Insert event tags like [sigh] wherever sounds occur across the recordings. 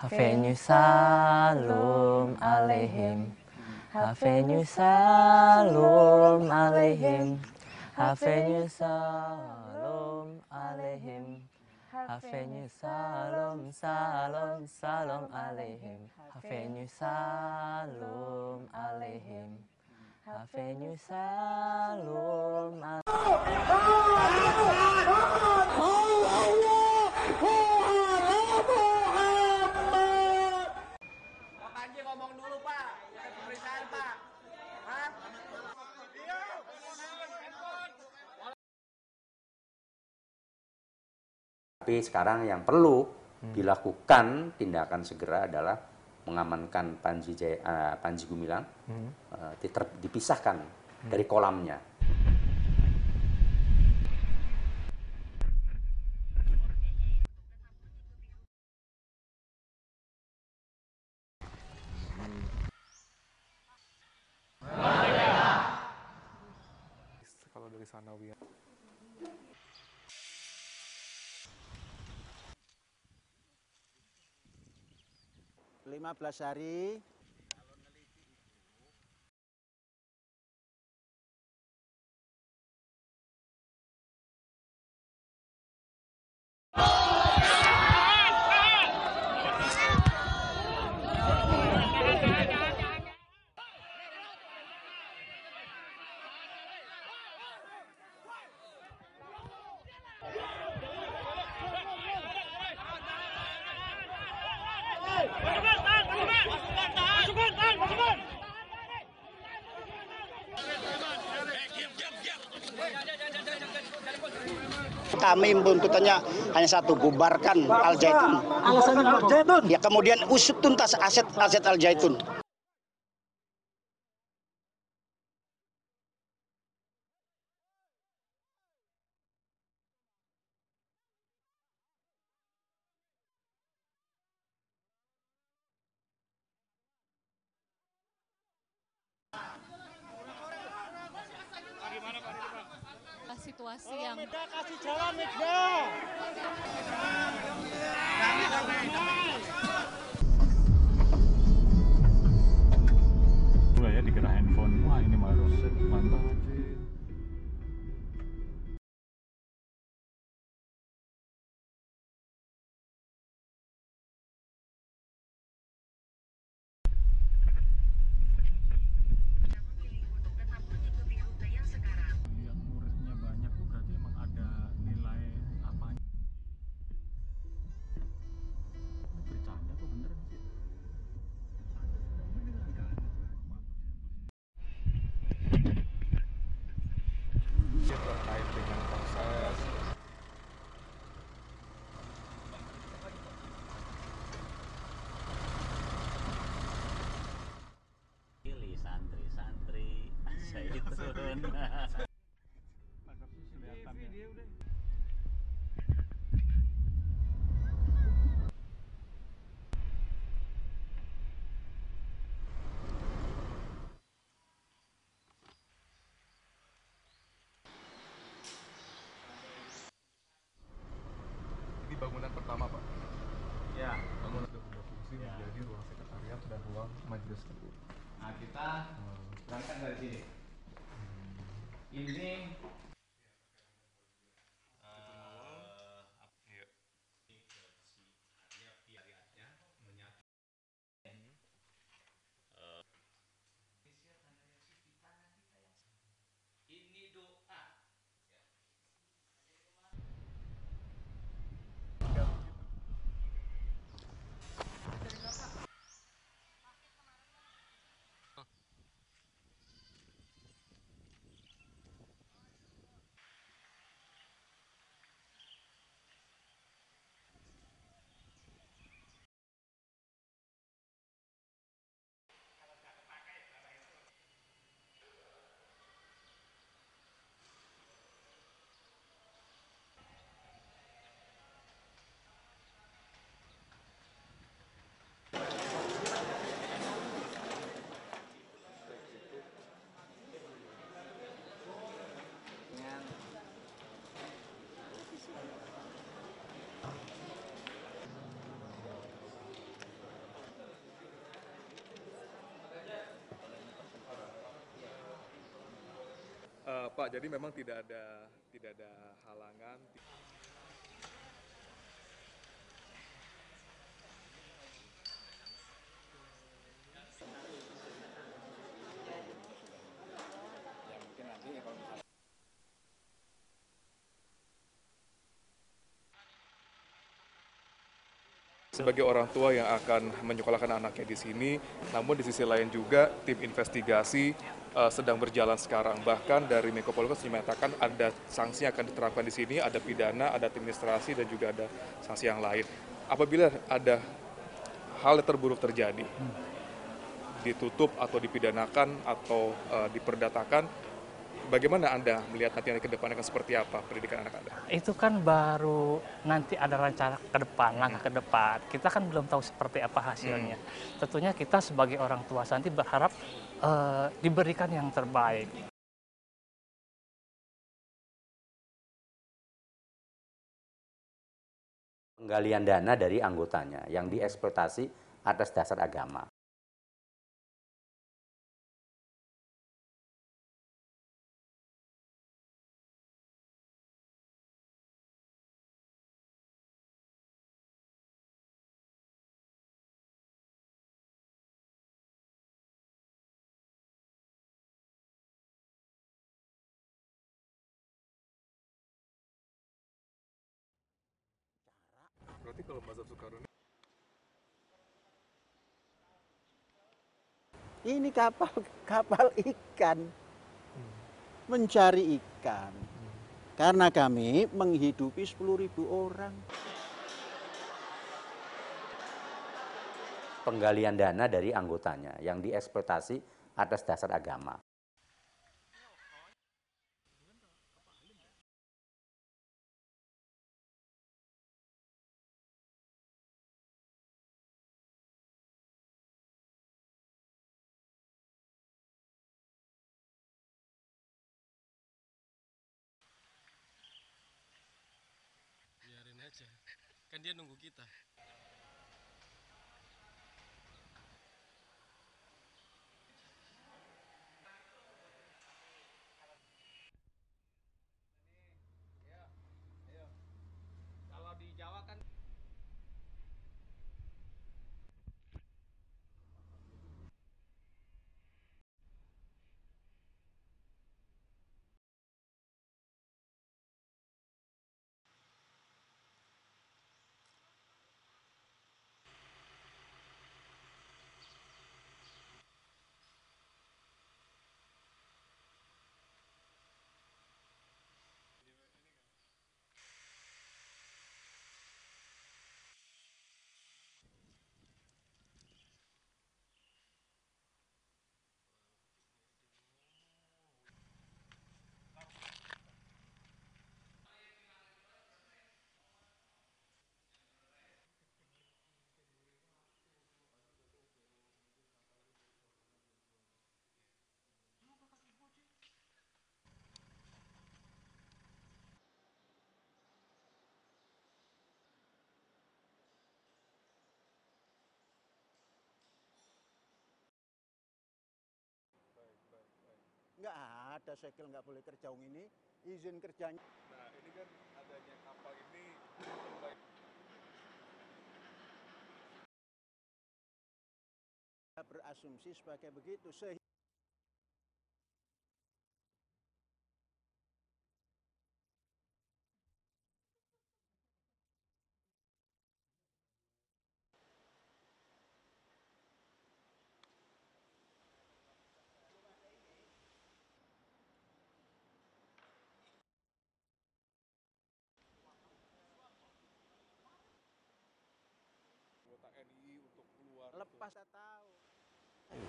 Hafenyu salam alaihim Hafenyu salam alaihim Hafenyu salam alaihim Hafenyu salam salam salam alaihim Hafenyu salam alaihim Hafenyu salam alaihim Pak Panji ngomong dulu Pak, ada pemeriksaan Pak. Hah? Tapi sekarang yang perlu dilakukan tindakan segera adalah mengamankan Panji Jaya, eh, Panji Gumilang, eh, diter- dipisahkan dari kolamnya. 15 hari. Kami tuntutannya hanya satu bubarkan Al Zaitun. Alasannya Al Zaitun. Ya kemudian usut tuntas aset aset Al Zaitun. Situasi yang kasih jalan Megda. Juga ya dikira handphone. Wah ini malu. Mantap. Dan ruang majelis tinggi. Nah kita berangkat dari sini. Ini Pak, jadi memang tidak ada tidak ada sebagai orang tua yang akan menyekolahkan anaknya di sini, namun di sisi lain juga tim investigasi eh, sedang berjalan sekarang. Bahkan dari Menko Polhukam menyatakan ada sanksi yang akan diterapkan di sini, ada pidana, ada administrasi dan juga ada sanksi yang lain. Apabila ada hal yang terburuk terjadi, ditutup atau dipidanakan atau eh, diperdatakan, bagaimana Anda melihat nanti ke depan akan seperti apa pendidikan anak Anda? Itu kan baru nanti ada rencana ke depan, langkah ke depan. Kita kan belum tahu seperti apa hasilnya. Tentunya kita sebagai orang tua nanti berharap eh, diberikan yang terbaik. Penggalian dana dari anggotanya yang dieksploitasi atas dasar agama. Ini Ini kapal kapal ikan. Mencari ikan. Karena kami menghidupi 10.000 orang. Penggalian dana dari anggotanya yang dieksploitasi atas dasar agama. Ada segel nggak boleh kerja Wong ini. Izin kerjanya Nah, ini kan adanya kapal ini berasumsi sebagai begitu. Sehingga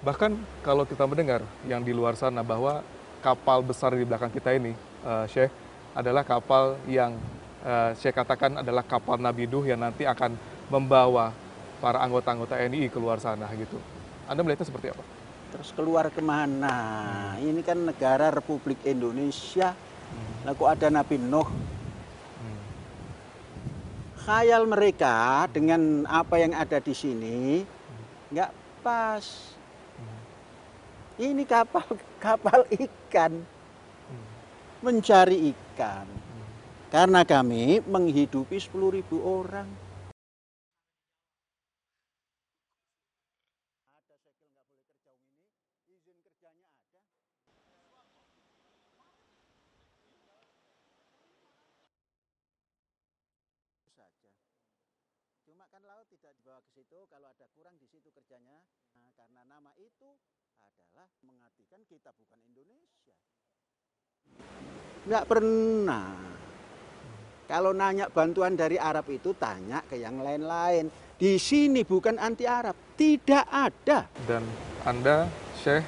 Bahkan kalau kita mendengar yang di luar sana bahwa kapal besar di belakang kita ini, eh, Syekh, adalah kapal yang eh, Syekh katakan adalah kapal Nabi Nuh yang nanti akan membawa para anggota-anggota NII keluar sana gitu. Anda melihatnya seperti apa? Terus keluar ke mana? Ini kan negara Republik Indonesia. Lah kok ada Nabi Nuh? Khayal mereka dengan apa yang ada di sini nggak pas. Ini kapal kapal ikan. mencari ikan. Karena kami menghidupi 10.000 orang. Cuma kan laut tidak dibawa ke situ, kalau ada kurang di situ kerjanya. Nah, karena nama itu adalah mengartikan kita bukan Indonesia. Nggak pernah. Kalau nanya bantuan dari Arab itu tanya ke yang lain-lain. Di sini bukan anti Arab, tidak ada. Dan Anda, Syekh,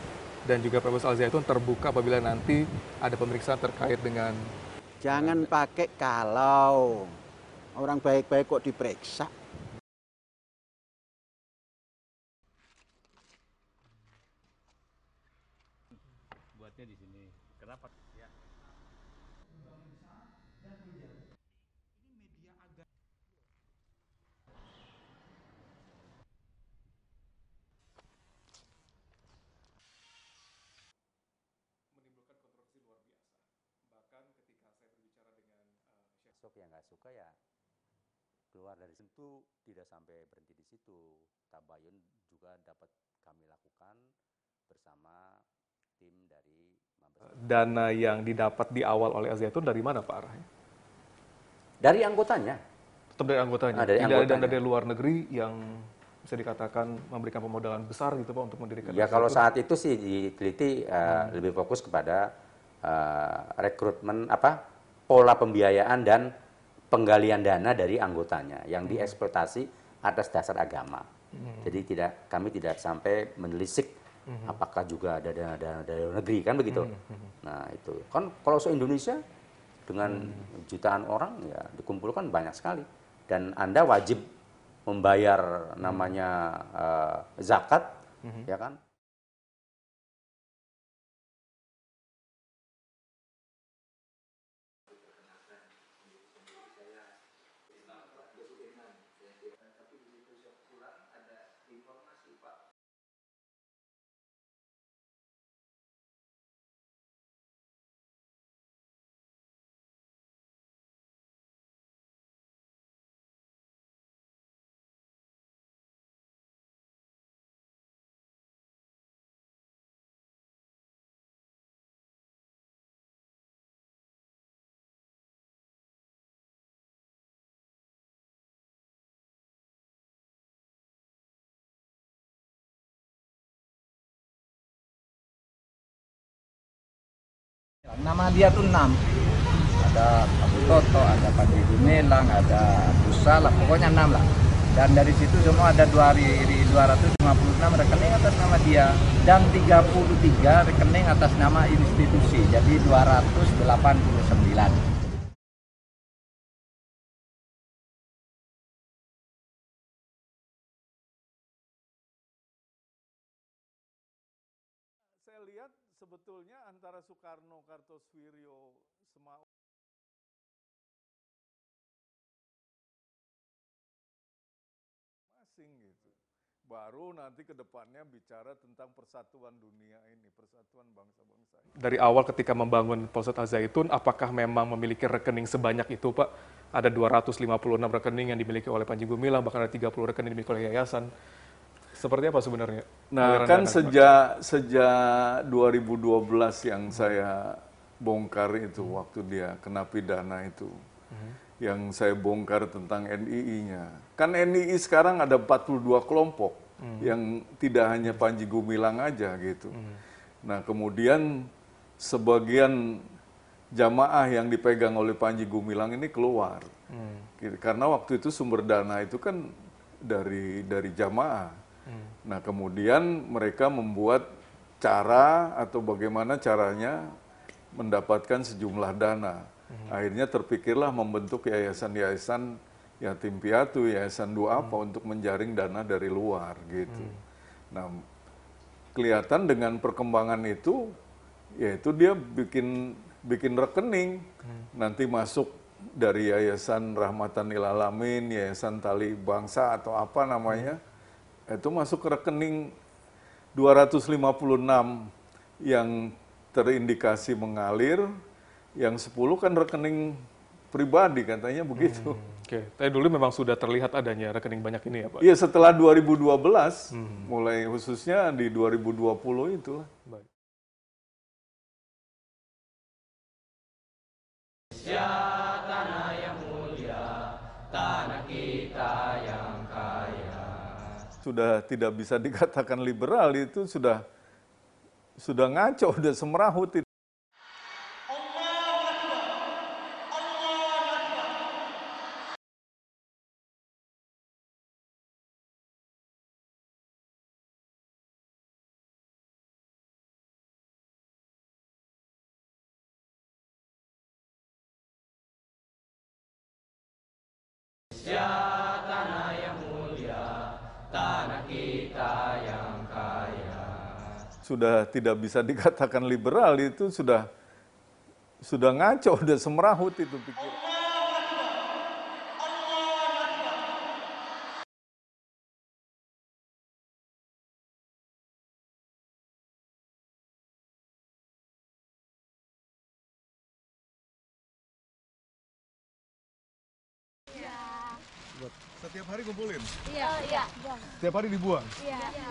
dan juga Profesor Al Zaitun terbuka apabila nanti ada pemeriksaan terkait dengan Jangan pakai kalau. Orang baik-baik kok diperiksa. Buatnya di sini. Kenapa? Ya. menimbulkan kontroversi luar biasa. Bahkan ketika saya berbicara dengan uh, Besok yang nggak suka ya keluar dari situ tidak sampai berhenti di situ. Tabayun juga dapat kami lakukan bersama tim dari Mabes. dana yang didapat di awal oleh Al Zaitun dari mana Pak Arah? Dari anggotanya. Tetap dari anggotanya. Ah, dari Tidak ada dana anggotanya. dari luar negeri yang bisa dikatakan memberikan pemodalan besar gitu Pak untuk mendirikan Ya Al kalau saat itu sih diteliti eh, lebih fokus kepada eh, rekrutmen apa pola pembiayaan dan penggalian dana dari anggotanya yang dieksploitasi atas dasar agama. Jadi tidak kami tidak sampai menelisik apakah juga ada dana-dana dari luar negeri kan begitu. Nah itu. Kan kalau se Indonesia dengan jutaan orang ya dikumpulkan banyak sekali. Dan anda wajib membayar namanya eh, zakat ya kan. Nama dia tuh enam. Ada Abu Toto, ada Panji Gumilang, ada Busa lah, pokoknya enam lah. Dan dari situ semua ada 256 rekening atas nama dia dan 33 rekening atas nama institusi. Jadi 289. Lihat sebetulnya antara Soekarno, Kartosuwiryo, Semau masing gitu. Baru nanti ke depannya bicara tentang persatuan dunia ini, persatuan bangsa-bangsa. Dari awal ketika membangun Polsek Al Zaitun, apakah memang memiliki rekening sebanyak itu Pak? Ada 256 rekening yang dimiliki oleh Panji Gumilang, bahkan ada 30 rekening dimiliki oleh yayasan. Seperti apa sebenarnya? Nah, kan sejak sejak 2012 yang saya bongkar itu waktu dia kena pidana itu. Yang saya bongkar tentang NII-nya. Kan NII sekarang ada 42 kelompok yang tidak hanya Panji Gumilang aja gitu. Nah, kemudian sebagian jamaah yang dipegang oleh Panji Gumilang ini keluar. Gitu. Karena waktu itu sumber dana itu kan dari dari jamaah. Nah, kemudian mereka membuat cara atau bagaimana caranya mendapatkan sejumlah dana. Akhirnya terpikirlah membentuk yayasan-yayasan yatim piatu, yayasan dua apa untuk menjaring dana dari luar gitu. Nah, kelihatan dengan perkembangan itu, yaitu dia bikin bikin rekening, nanti masuk dari Yayasan Rahmatan Lil Alamin, Yayasan Tali Bangsa atau apa namanya, itu masuk ke rekening 256 yang terindikasi mengalir yang 10 kan rekening pribadi katanya begitu. Oke, tapi dulu memang sudah terlihat adanya rekening banyak ini ya Pak? Iya setelah 2012, mulai khususnya di 2020 itulah. Baik. tanah Sudah tidak bisa dikatakan liberal itu sudah sudah ngaco, [laughs] sudah semrawut itu. Sudah tidak bisa dikatakan liberal itu sudah sudah ngaco, [laughs] sudah semrawut itu pikiran. Setiap hari kumpulin? Iya, iya. Setiap hari dibuang? Iya.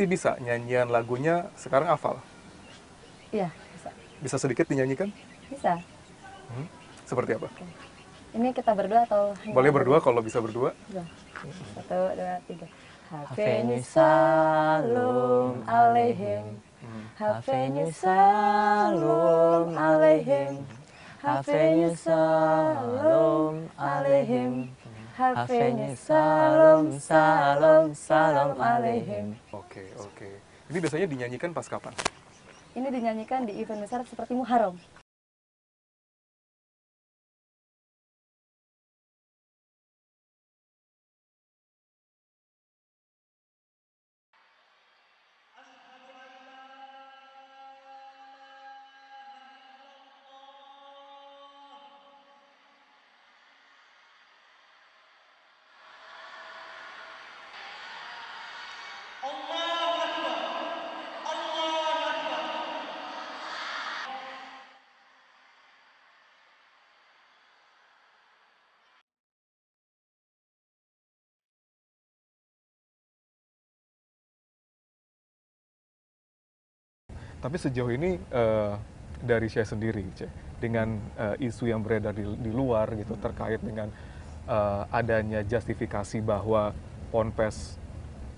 Nanti bisa nyanyian lagunya sekarang hafal? Iya, bisa. Bisa sedikit dinyanyikan? Bisa. Hmm, Seperti apa? Ini kita berdua atau Boleh berdua kalau bisa berdua. Bisa. Satu, dua, tiga. Hafeni salam alaihim. Hafeni salam alaihim. Hafeni salam alaihim. Hafeni salam salam salam alaihim. Oke, oke. Ini biasanya dinyanyikan pas kapan? Ini dinyanyikan di event besar seperti Muharram. Tapi sejauh ini eh, dari saya sendiri, Cek, dengan eh, isu yang beredar di, di luar gitu terkait dengan eh, adanya justifikasi bahwa Ponpes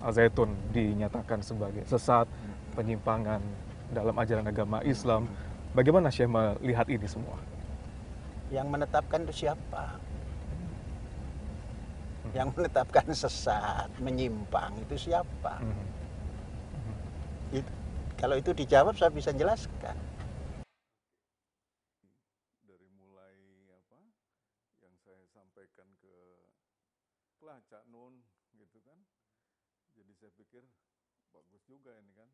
Al Zaitun dinyatakan sebagai sesat, penyimpangan dalam ajaran agama Islam. Bagaimana Syekh melihat ini semua? Yang menetapkan itu siapa? Yang menetapkan sesat, menyimpang itu siapa? Itu, kalau itu dijawab saya bisa jelaskan. Dari mulai apa yang saya sampaikan ke lah Cak Nun gitu kan. Jadi saya pikir bagus juga ini kan.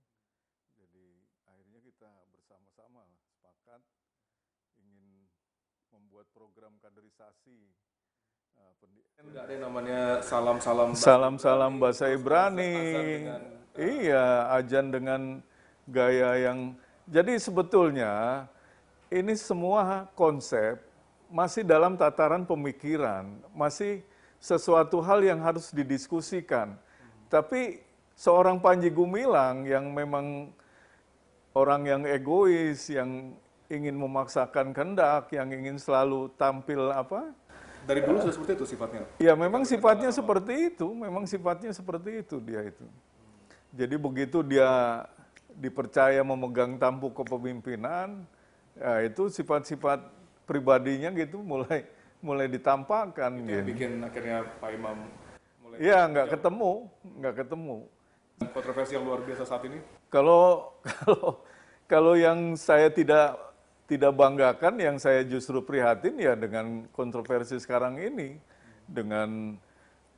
Jadi akhirnya kita bersama-sama sepakat ingin membuat program kaderisasi eh, tidak ada namanya salam-salam salam-salam bahasa Ibrani. Eh, iya, ajan dengan gaya yang jadi sebetulnya ini semua konsep masih dalam tataran pemikiran, masih sesuatu hal yang harus didiskusikan. Tapi seorang Panji Gumilang yang memang orang yang egois, yang ingin memaksakan kehendak, yang ingin selalu tampil apa? Dari dulu sudah seperti itu sifatnya. Ya memang sifatnya seperti itu, memang sifatnya seperti itu dia itu. Jadi begitu dia dipercaya memegang tampuk kepemimpinan, ya itu sifat-sifat pribadinya gitu mulai mulai ditampakkan. Itu yang gitu. bikin akhirnya Pak Imam mulai Ya nggak ketemu, nggak ketemu. kontroversi yang luar biasa saat ini. Kalau [laughs] kalau kalau yang saya tidak tidak banggakan, yang saya justru prihatin ya dengan kontroversi sekarang ini, dengan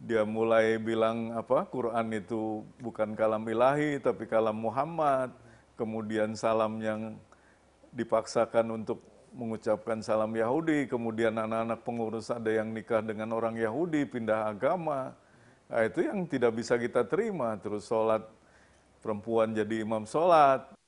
dia mulai bilang apa Quran itu bukan kalam ilahi tapi kalam Muhammad, kemudian salam yang dipaksakan untuk mengucapkan salam Yahudi, kemudian anak-anak pengurus ada yang nikah dengan orang Yahudi, pindah agama. Nah, itu yang tidak bisa kita terima. Terus sholat perempuan jadi imam sholat.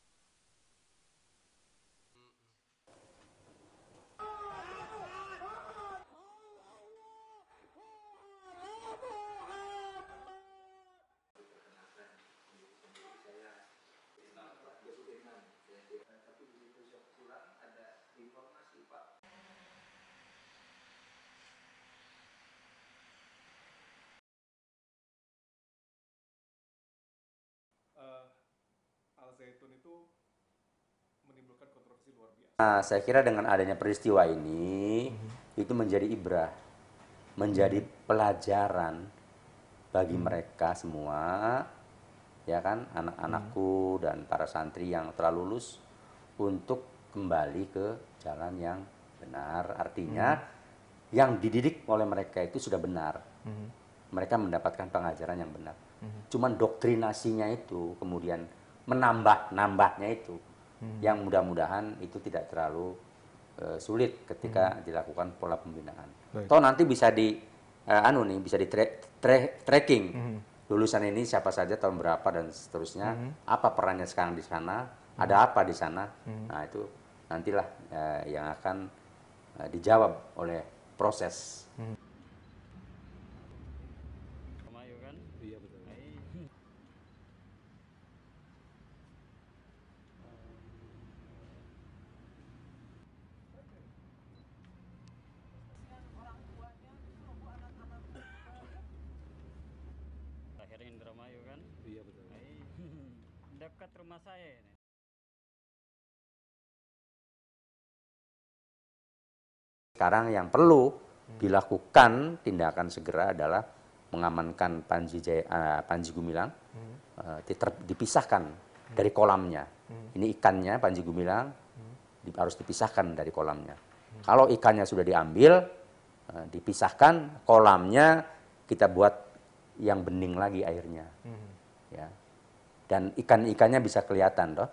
Eh, Al Zaitun itu menimbulkan kontroversi luar biasa. Nah, saya kira dengan adanya peristiwa ini itu menjadi ibrah, menjadi pelajaran bagi mereka semua, ya kan, anak-anakku dan para santri yang telah lulus untuk kembali ke jalan yang benar. Artinya yang dididik oleh mereka itu sudah benar. Mereka mendapatkan pengajaran yang benar. Cuman doktrinasinya itu kemudian menambah-nambahnya itu. Yang mudah-mudahan itu tidak terlalu eh, sulit ketika dilakukan pola pembinaan. Baik. Toh nanti bisa di eh, anu nih bisa di tra- tra- tracking. Lulusan ini siapa saja tahun berapa dan seterusnya, apa perannya sekarang di sana, ada apa di sana. Nah, itu nantilah eh, yang akan eh, dijawab oleh proses. Kemayu kan? Iya betul. Akhirnya Indramayu kan? Iya betul. Dekat rumah saya ini. Sekarang yang perlu dilakukan tindakan segera adalah mengamankan Panji Jaya, eh, Panji Gumilang, diter- dipisahkan dari kolamnya. Ini ikannya Panji Gumilang di- harus dipisahkan dari kolamnya. Kalau ikannya sudah diambil, eh, dipisahkan, kolamnya kita buat yang bening lagi airnya, ya. Dan ikan-ikannya bisa kelihatan, toh.